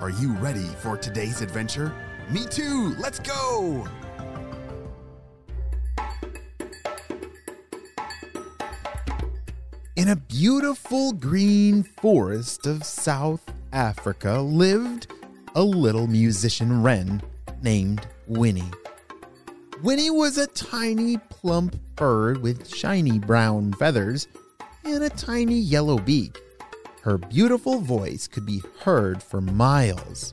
are you ready for today's adventure? Me too, let's go! In a beautiful green forest of South Africa lived a little musician wren named Winnie. Winnie was a tiny, plump bird with shiny brown feathers and a tiny yellow beak. Her beautiful voice could be heard for miles.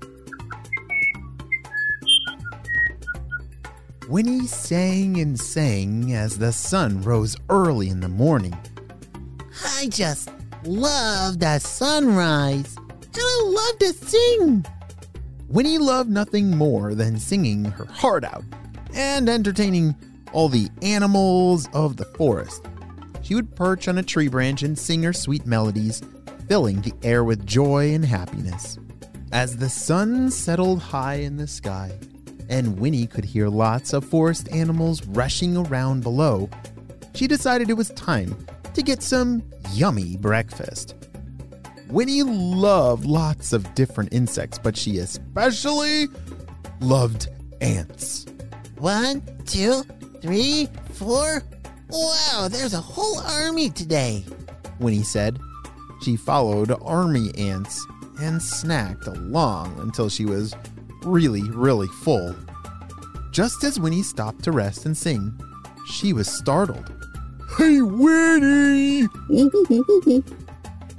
Winnie sang and sang as the sun rose early in the morning. I just love the sunrise. And I love to sing. Winnie loved nothing more than singing her heart out and entertaining all the animals of the forest. She would perch on a tree branch and sing her sweet melodies, filling the air with joy and happiness. As the sun settled high in the sky, and Winnie could hear lots of forest animals rushing around below, she decided it was time to get some yummy breakfast. Winnie loved lots of different insects, but she especially loved ants. One, two, three, four. Wow, there's a whole army today. Winnie said. She followed army ants and snacked along until she was really, really full. Just as Winnie stopped to rest and sing, she was startled. Hey, Winnie!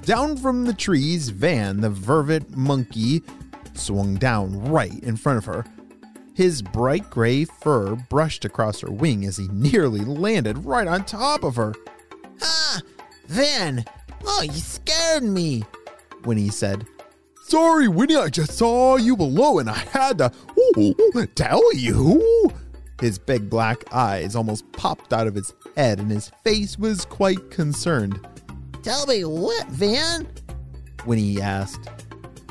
down from the trees, Van, the vervet monkey, swung down right in front of her. His bright gray fur brushed across her wing as he nearly landed right on top of her. Ah, Van. Oh, you scared me. Winnie said. Sorry, Winnie, I just saw you below and I had to ooh, tell you. His big black eyes almost popped out of his head and his face was quite concerned. Tell me what, Van? Winnie asked.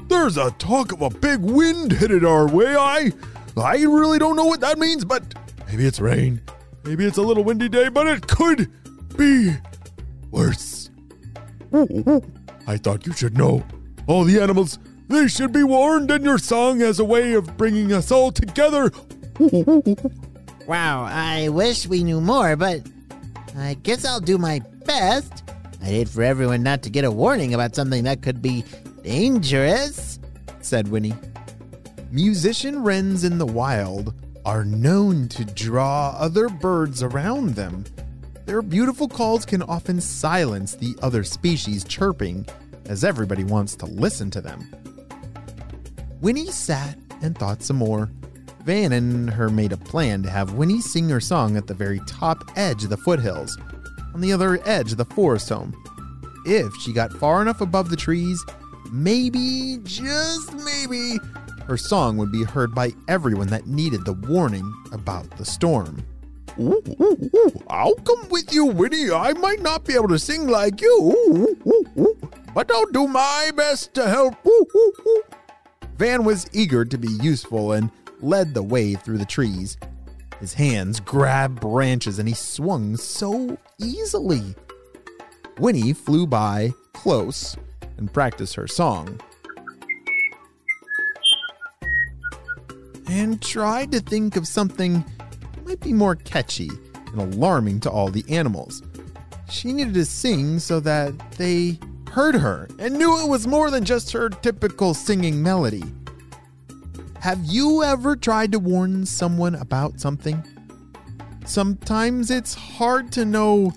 There's a talk of a big wind headed our way. I I really don't know what that means, but maybe it's rain. Maybe it's a little windy day, but it could be worse. I thought you should know. All the animals, they should be warned, and your song as a way of bringing us all together. Wow, I wish we knew more, but I guess I'll do my best. I'd hate for everyone not to get a warning about something that could be dangerous, said Winnie. Musician wrens in the wild are known to draw other birds around them. Their beautiful calls can often silence the other species chirping, as everybody wants to listen to them. Winnie sat and thought some more. Van and her made a plan to have Winnie sing her song at the very top edge of the foothills, on the other edge of the forest home. If she got far enough above the trees, maybe, just maybe, her song would be heard by everyone that needed the warning about the storm. Ooh, ooh, ooh. I'll come with you, Winnie. I might not be able to sing like you, but I'll do my best to help. Van was eager to be useful and led the way through the trees. His hands grabbed branches and he swung so easily. Winnie flew by close and practiced her song. And tried to think of something might be more catchy and alarming to all the animals. She needed to sing so that they heard her and knew it was more than just her typical singing melody. Have you ever tried to warn someone about something? Sometimes it's hard to know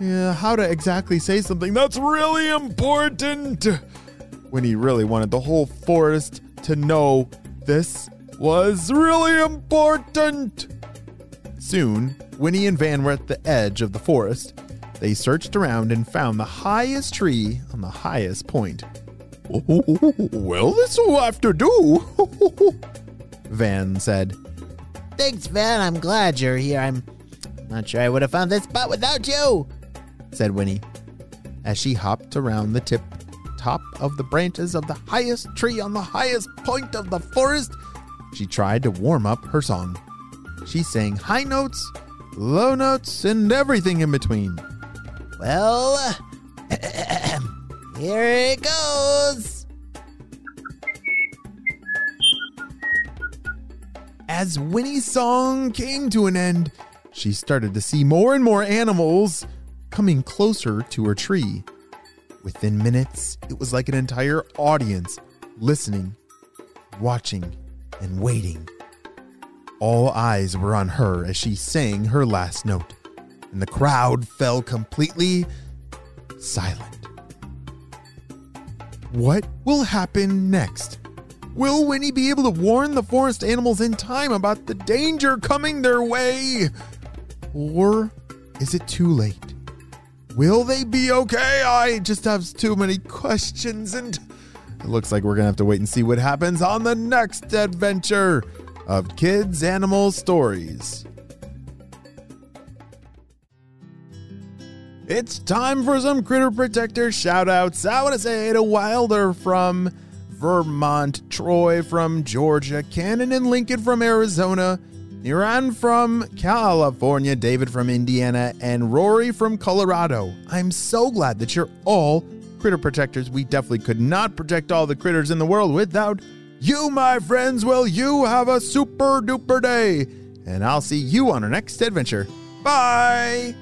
uh, how to exactly say something that's really important. Winnie really wanted the whole forest to know this was really important. Soon, Winnie and Van were at the edge of the forest. They searched around and found the highest tree on the highest point. Well, this will have to do, Van said. Thanks, Van. I'm glad you're here. I'm not sure I would have found this spot without you, said Winnie, as she hopped around the tip top of the branches of the highest tree on the highest point of the forest. She tried to warm up her song. She sang high notes, low notes, and everything in between. Well, here it goes. As Winnie's song came to an end, she started to see more and more animals coming closer to her tree. Within minutes, it was like an entire audience listening, watching, and waiting. All eyes were on her as she sang her last note, and the crowd fell completely silent. What will happen next? Will Winnie be able to warn the forest animals in time about the danger coming their way? Or is it too late? Will they be okay? I just have too many questions, and it looks like we're gonna have to wait and see what happens on the next adventure of Kids Animal Stories. It's time for some Critter Protector shoutouts. I want to say to Wilder from Vermont, Troy from Georgia, Cannon and Lincoln from Arizona, Niran from California, David from Indiana, and Rory from Colorado. I'm so glad that you're all critter protectors. We definitely could not protect all the critters in the world without you, my friends. Well, you have a super duper day, and I'll see you on our next adventure. Bye!